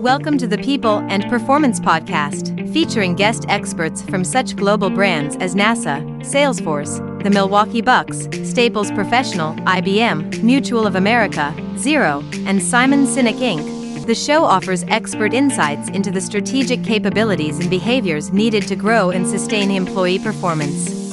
Welcome to the People and Performance Podcast, featuring guest experts from such global brands as NASA, Salesforce, the Milwaukee Bucks, Staples Professional, IBM, Mutual of America, Xero, and Simon Sinek Inc. The show offers expert insights into the strategic capabilities and behaviors needed to grow and sustain employee performance.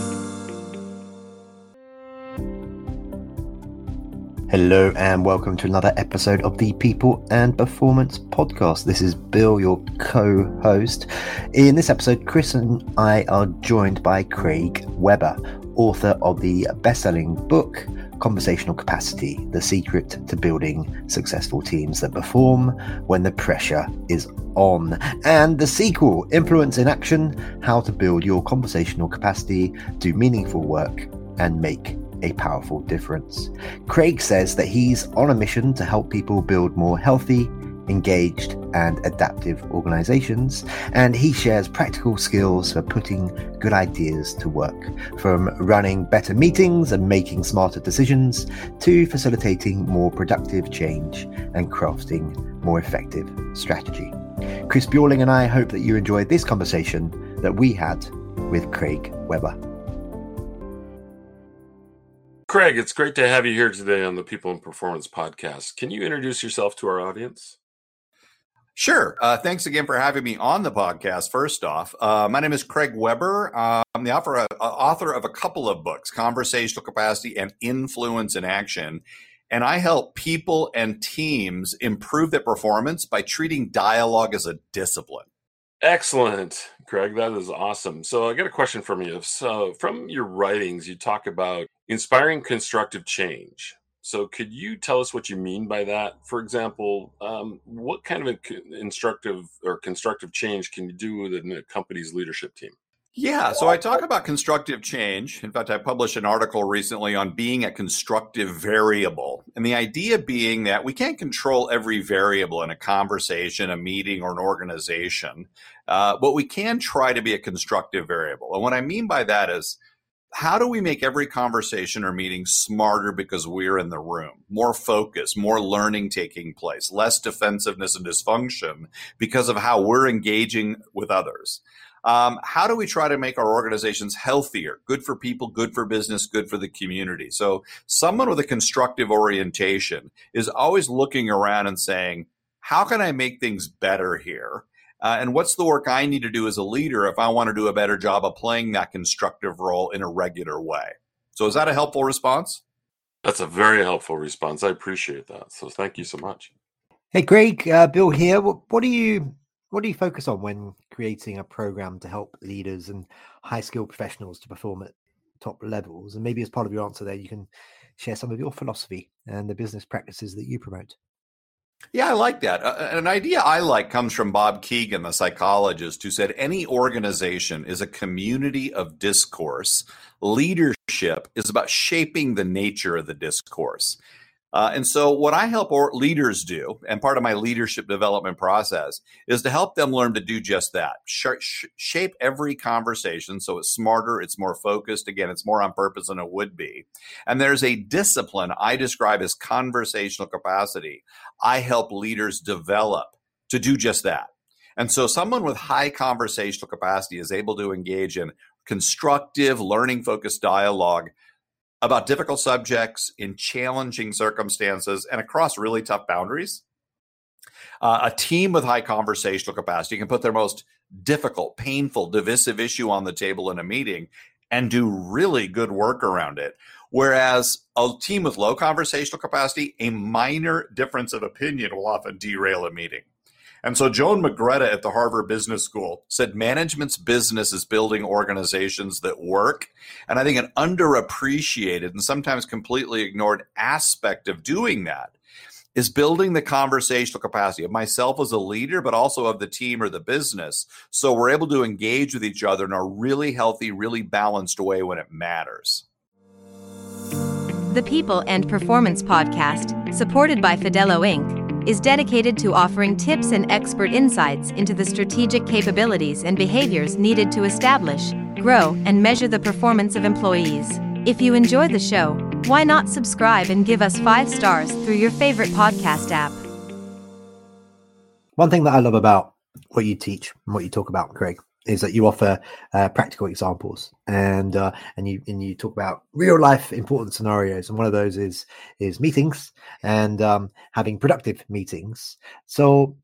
Hello, and welcome to another episode of the People and Performance Podcast. This is Bill, your co host. In this episode, Chris and I are joined by Craig Weber, author of the best selling book, Conversational Capacity The Secret to Building Successful Teams That Perform When the Pressure is On, and the sequel, Influence in Action How to Build Your Conversational Capacity, Do Meaningful Work, and Make a powerful difference. Craig says that he's on a mission to help people build more healthy, engaged, and adaptive organizations, and he shares practical skills for putting good ideas to work, from running better meetings and making smarter decisions to facilitating more productive change and crafting more effective strategy. Chris Bjorling and I hope that you enjoyed this conversation that we had with Craig Weber. Craig, it's great to have you here today on the People and Performance podcast. Can you introduce yourself to our audience? Sure. Uh, thanks again for having me on the podcast. First off, uh, my name is Craig Weber. Uh, I'm the author, uh, author of a couple of books, Conversational Capacity and Influence in Action. And I help people and teams improve their performance by treating dialogue as a discipline. Excellent, Craig. That is awesome. So I got a question from you. So from your writings, you talk about inspiring constructive change. So could you tell us what you mean by that? For example, um, what kind of instructive or constructive change can you do within a company's leadership team? Yeah, so I talk about constructive change. In fact, I published an article recently on being a constructive variable. And the idea being that we can't control every variable in a conversation, a meeting, or an organization, uh, but we can try to be a constructive variable. And what I mean by that is, how do we make every conversation or meeting smarter because we're in the room? More focus, more learning taking place, less defensiveness and dysfunction because of how we're engaging with others. Um, how do we try to make our organizations healthier, good for people, good for business, good for the community? So, someone with a constructive orientation is always looking around and saying, How can I make things better here? Uh, and what's the work I need to do as a leader if I want to do a better job of playing that constructive role in a regular way? So, is that a helpful response? That's a very helpful response. I appreciate that. So, thank you so much. Hey, Greg, uh, Bill here. What, what do you what do you focus on when creating a program to help leaders and high skilled professionals to perform at top levels? And maybe as part of your answer there, you can share some of your philosophy and the business practices that you promote. Yeah, I like that. Uh, an idea I like comes from Bob Kegan, the psychologist, who said any organization is a community of discourse. Leadership is about shaping the nature of the discourse. Uh, and so, what I help leaders do, and part of my leadership development process, is to help them learn to do just that sh- sh- shape every conversation so it's smarter, it's more focused. Again, it's more on purpose than it would be. And there's a discipline I describe as conversational capacity. I help leaders develop to do just that. And so, someone with high conversational capacity is able to engage in constructive, learning focused dialogue about difficult subjects in challenging circumstances and across really tough boundaries. Uh, a team with high conversational capacity can put their most difficult, painful, divisive issue on the table in a meeting and do really good work around it. Whereas a team with low conversational capacity, a minor difference of opinion will often derail a meeting. And so Joan Magretta at the Harvard Business School said management's business is building organizations that work. And I think an underappreciated and sometimes completely ignored aspect of doing that is building the conversational capacity of myself as a leader, but also of the team or the business. So we're able to engage with each other in a really healthy, really balanced way when it matters. The People and Performance Podcast, supported by Fidello Inc is dedicated to offering tips and expert insights into the strategic capabilities and behaviors needed to establish, grow, and measure the performance of employees. If you enjoy the show, why not subscribe and give us five stars through your favorite podcast app? one thing that I love about what you teach and what you talk about, Craig, is that you offer uh, practical examples and uh, and you and you talk about real life important scenarios. And one of those is is meetings and um, having productive meetings. So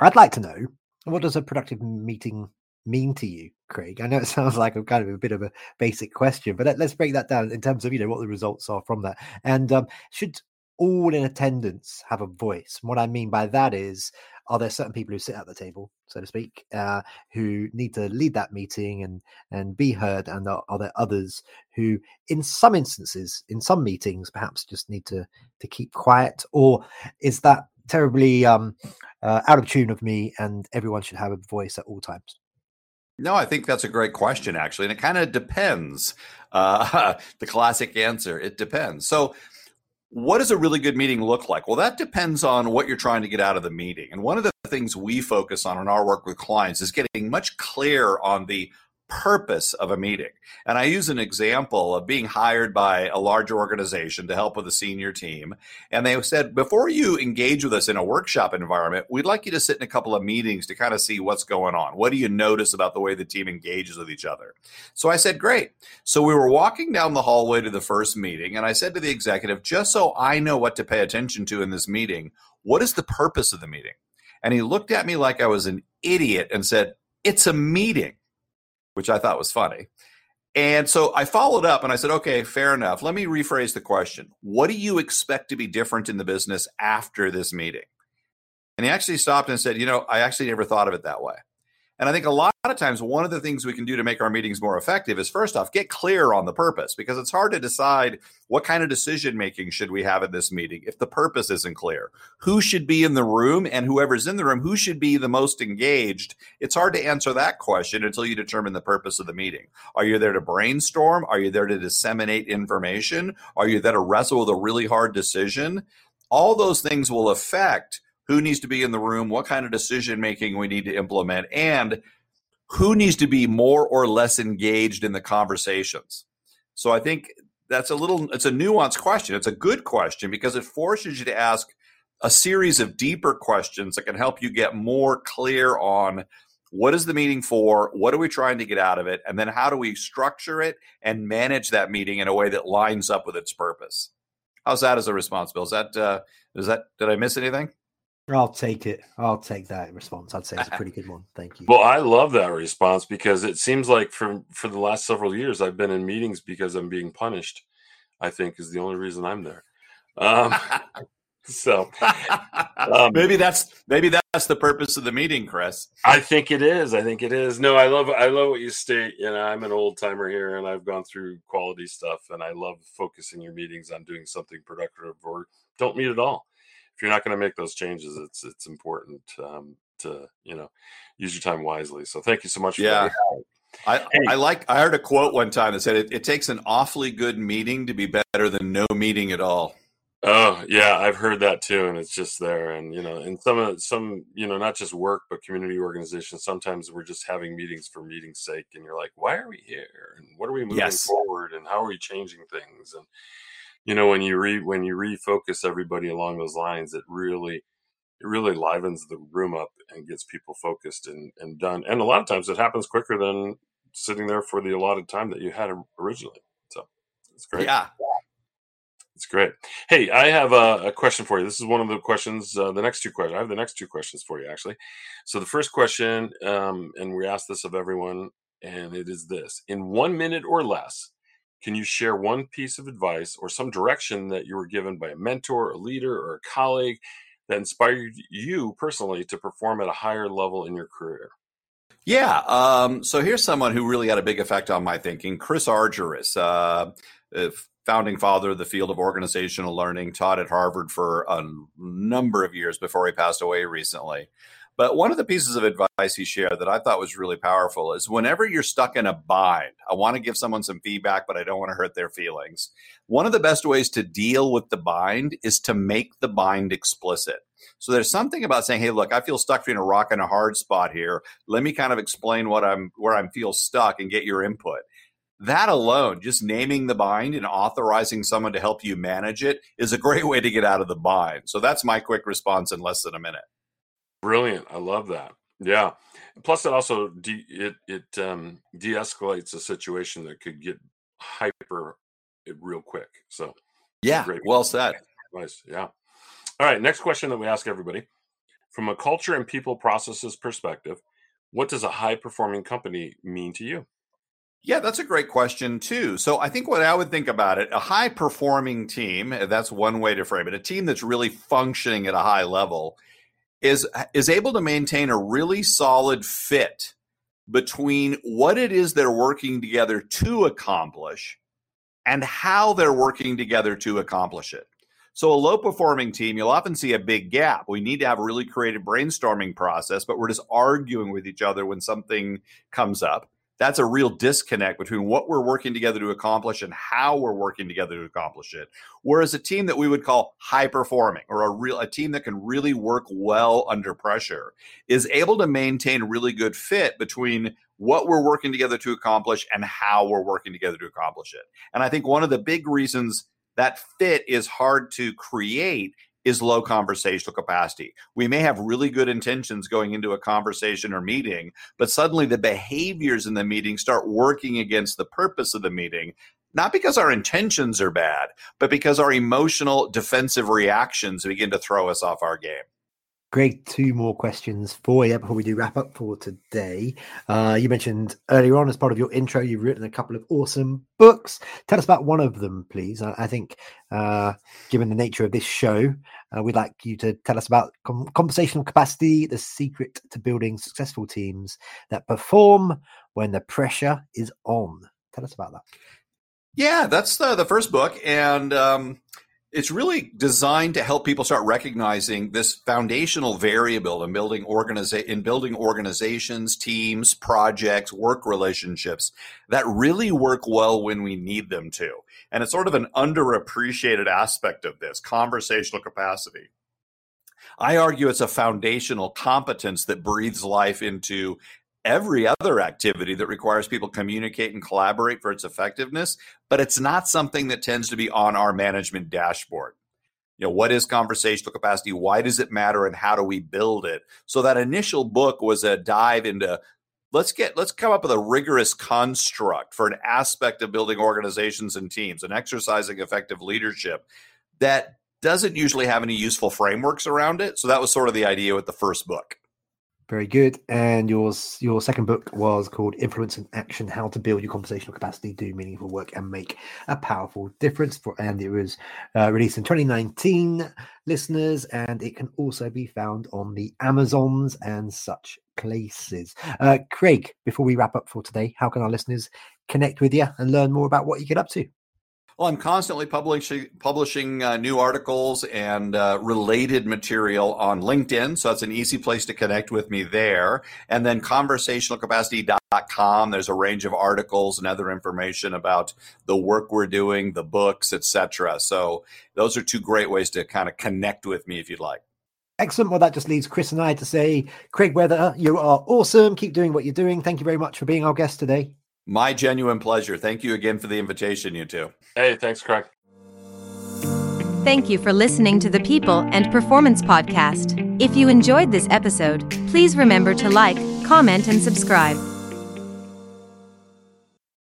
i'd like to know what does a productive meeting mean to you craig? I know it sounds like a kind of a bit of a basic question but let, us break that down in terms of you know what the results are from that. And um, should all in attendance have a voice and what i mean by that is are there certain people who sit at the table, so to speak, uh, who need to lead that meeting and and be heard, and are, are, there others who, in some instances, in some meetings, perhaps just need to to keep quiet, or is that terribly um, uh, out of tune of me, and everyone should have a voice at all times? No, I think that's a great question, actually, and it kind of depends. Uh, the classic answer: it depends. So what does a really good meeting look like? Well, that depends on what you're trying to get out of the meeting. And one of the things we focus on in our work with clients is getting much clearer on the purpose of a meeting. And I use an example of being hired by a large organization to help with a senior team. And they said, before you engage with us in a workshop environment, we'd like you to sit in a couple of meetings to kind of see what's going on. What do you notice about the way the team engages with each other? So I said, great. So we were walking down the hallway to the first meeting, and I said to the executive, just so I know what to pay attention to in this meeting, what is the purpose of the meeting? And he looked at me like I was an idiot and said, it's a meeting which I thought was funny. And so I followed up and I said, okay, fair enough. Let me rephrase the question. What do you expect to be different in the business after this meeting? And he actually stopped and said, you know, I actually never thought of it that way. And I think a lot of times, one of the things we can do to make our meetings more effective is first off, get clear on the purpose because it's hard to decide what kind of decision making should we have at this meeting if the purpose isn't clear. Who should be in the room and whoever's in the room, who should be the most engaged? It's hard to answer that question until you determine the purpose of the meeting. Are you there to brainstorm? Are you there to disseminate information? Are you there to wrestle with a really hard decision? All those things will affect who needs to be in the room, what kind of decision making we need to implement, and who needs to be more or less engaged in the conversations. So I think that's a little it's a nuanced question. It's a good question because it forces you to ask a series of deeper questions that can help you get more clear on what is the meeting for what are we trying to get out of it and then how do we structure it and manage that meeting in a way that lines up with its purpose how's that as a response bill is that uh, is that did i miss anything I'll take it. I'll take that response. I'd say it's a pretty good one. Thank you. Well, I love that response because it seems like for for the last several years I've been in meetings because I'm being punished. I think is the only reason I'm there. Um, so um, maybe that's maybe that's the purpose of the meeting, Chris. I think it is. I think it is. No, I love I love what you state. You know, I'm an old timer here, and I've gone through quality stuff, and I love focusing your meetings on doing something productive or don't meet at all if you're not going to make those changes, it's it's important um, to you know use your time wisely. So thank you so much. yeah. I, hey. I like I heard a quote one time that said it, it takes an awfully good meeting to be better than no meeting at all. Oh yeah, I've heard that too, and it's just there. And you know, in some of some, you know, not just work but community organizations. Sometimes we're just having meetings for meeting's sake, and you're like, why are we here? And what are we moving yes. forward? And how are we changing things? And you know when you re when you refocus everybody along those lines it really it really livens the room up and gets people focused and, and done. And a lot of times it happens quicker than sitting there for the allotted time that you had originally. So it's great. Yeah. It's great. Hey i have a, a question for you. This is one of the questions uh, the next two questions i have the next two questions for you actually. So the first question um, and we ask this of everyone and it is this. In one minute or less can you share one piece of advice or some direction that you were given by a mentor, a leader, or a colleague that inspired you personally to perform at a higher level in your career? Yeah. Um, so here's someone who really had a big effect on my thinking Chris Argyris, uh, founding father of the field of organizational learning, taught at Harvard for a number of years before he passed away recently. But one of the pieces of advice he shared that I thought was really powerful is whenever you're stuck in a bind, I want to give someone some feedback, but I don't want to hurt their feelings. One of the best ways to deal with the bind is to make the bind explicit. So there's something about saying, "Hey, look, I feel stuck between a rock and a hard spot here. Let me kind of explain what I'm where I feel stuck and get your input." That alone, just naming the bind and authorizing someone to help you manage it is a great way to get out of the bind. So that's my quick response in less than a minute. Brilliant. I love that. Yeah. Plus, it also de- it it um, de-escalates a situation that could get hyper it real quick. So, yeah, great. well said. Nice. Yeah. All right. Next question that we ask everybody from a culture and people processes perspective, what does a high performing company mean to you? Yeah, that's a great question too. So I think what I would think about it, a high performing team, that's one way to frame it, a team that's really functioning at a high level is is able to maintain a really solid fit between what it is they're working together to accomplish and how they're working together to accomplish it. So, a low performing team, you'll often see a big gap. We need to have a really creative brainstorming process, but we're just arguing with each other when something comes up that's a real disconnect between what we're working together to accomplish and how we're working together to accomplish it. Whereas a team that we would call high performing or a real a team that can really work well under pressure is able to maintain really good fit between what we're working together to accomplish and how we're working together to accomplish it. And I think one of the big reasons that fit is hard to create is low conversational capacity. We may have really good intentions going into a conversation or meeting, but suddenly the behaviors in the meeting start working against the purpose of the meeting. Not because our intentions are bad, but because our emotional defensive reactions begin to throw us off our game. Greg, two more questions for you before we do wrap up for today. Uh, you mentioned earlier on, as part of your intro, you've written a couple of awesome books. Tell us about one of them, please. I, I think, uh, given the nature of this show, uh, we'd like you to tell us about com- conversational capacity, the secret to building successful teams that perform when the pressure is on. Tell us about that. Yeah, that's the, the first book. And, um, it's really designed to help people start recognizing this foundational variable in building organiza- in building organizations, teams, projects, work relationships that really work well when we need them to. And it's sort of an underappreciated aspect of this conversational capacity. I argue it's a foundational competence that breathes life into every other activity that requires people communicate and collaborate for its effectiveness, but it's not something that tends to be on our management dashboard. You know, what is conversational capacity? Why does it matter? And how do we build it? So that initial book was a dive into let's get let's come up with a rigorous construct for an aspect of building organizations and teams and exercising effective leadership that doesn't usually have any useful frameworks around it. So that was sort of the idea with the first book. Very good. And yours, your second book was called Influence and Action: How to Build Your Conversational Capacity, Do Meaningful Work, and Make a Powerful Difference. For and it was uh, released in 2019, listeners, and it can also be found on the Amazons and such places. Uh, Craig, before we wrap up for today, how can our listeners connect with you and learn more about what you get up to? Well, I'm constantly publishing publishing uh, new articles and uh, related material on LinkedIn, so that's an easy place to connect with me there. And then conversationalcapacity.com. There's a range of articles and other information about the work we're doing, the books, etc. So those are two great ways to kind of connect with me if you'd like. Excellent. Well, that just leaves Chris and I to say, Craig Weber, you are awesome. Keep doing what you're doing. Thank you very much for being our guest today. My genuine pleasure. Thank you again for the invitation, you two. Hey, thanks, Craig. Thank you for listening to the People and Performance Podcast. If you enjoyed this episode, please remember to like, comment, and subscribe.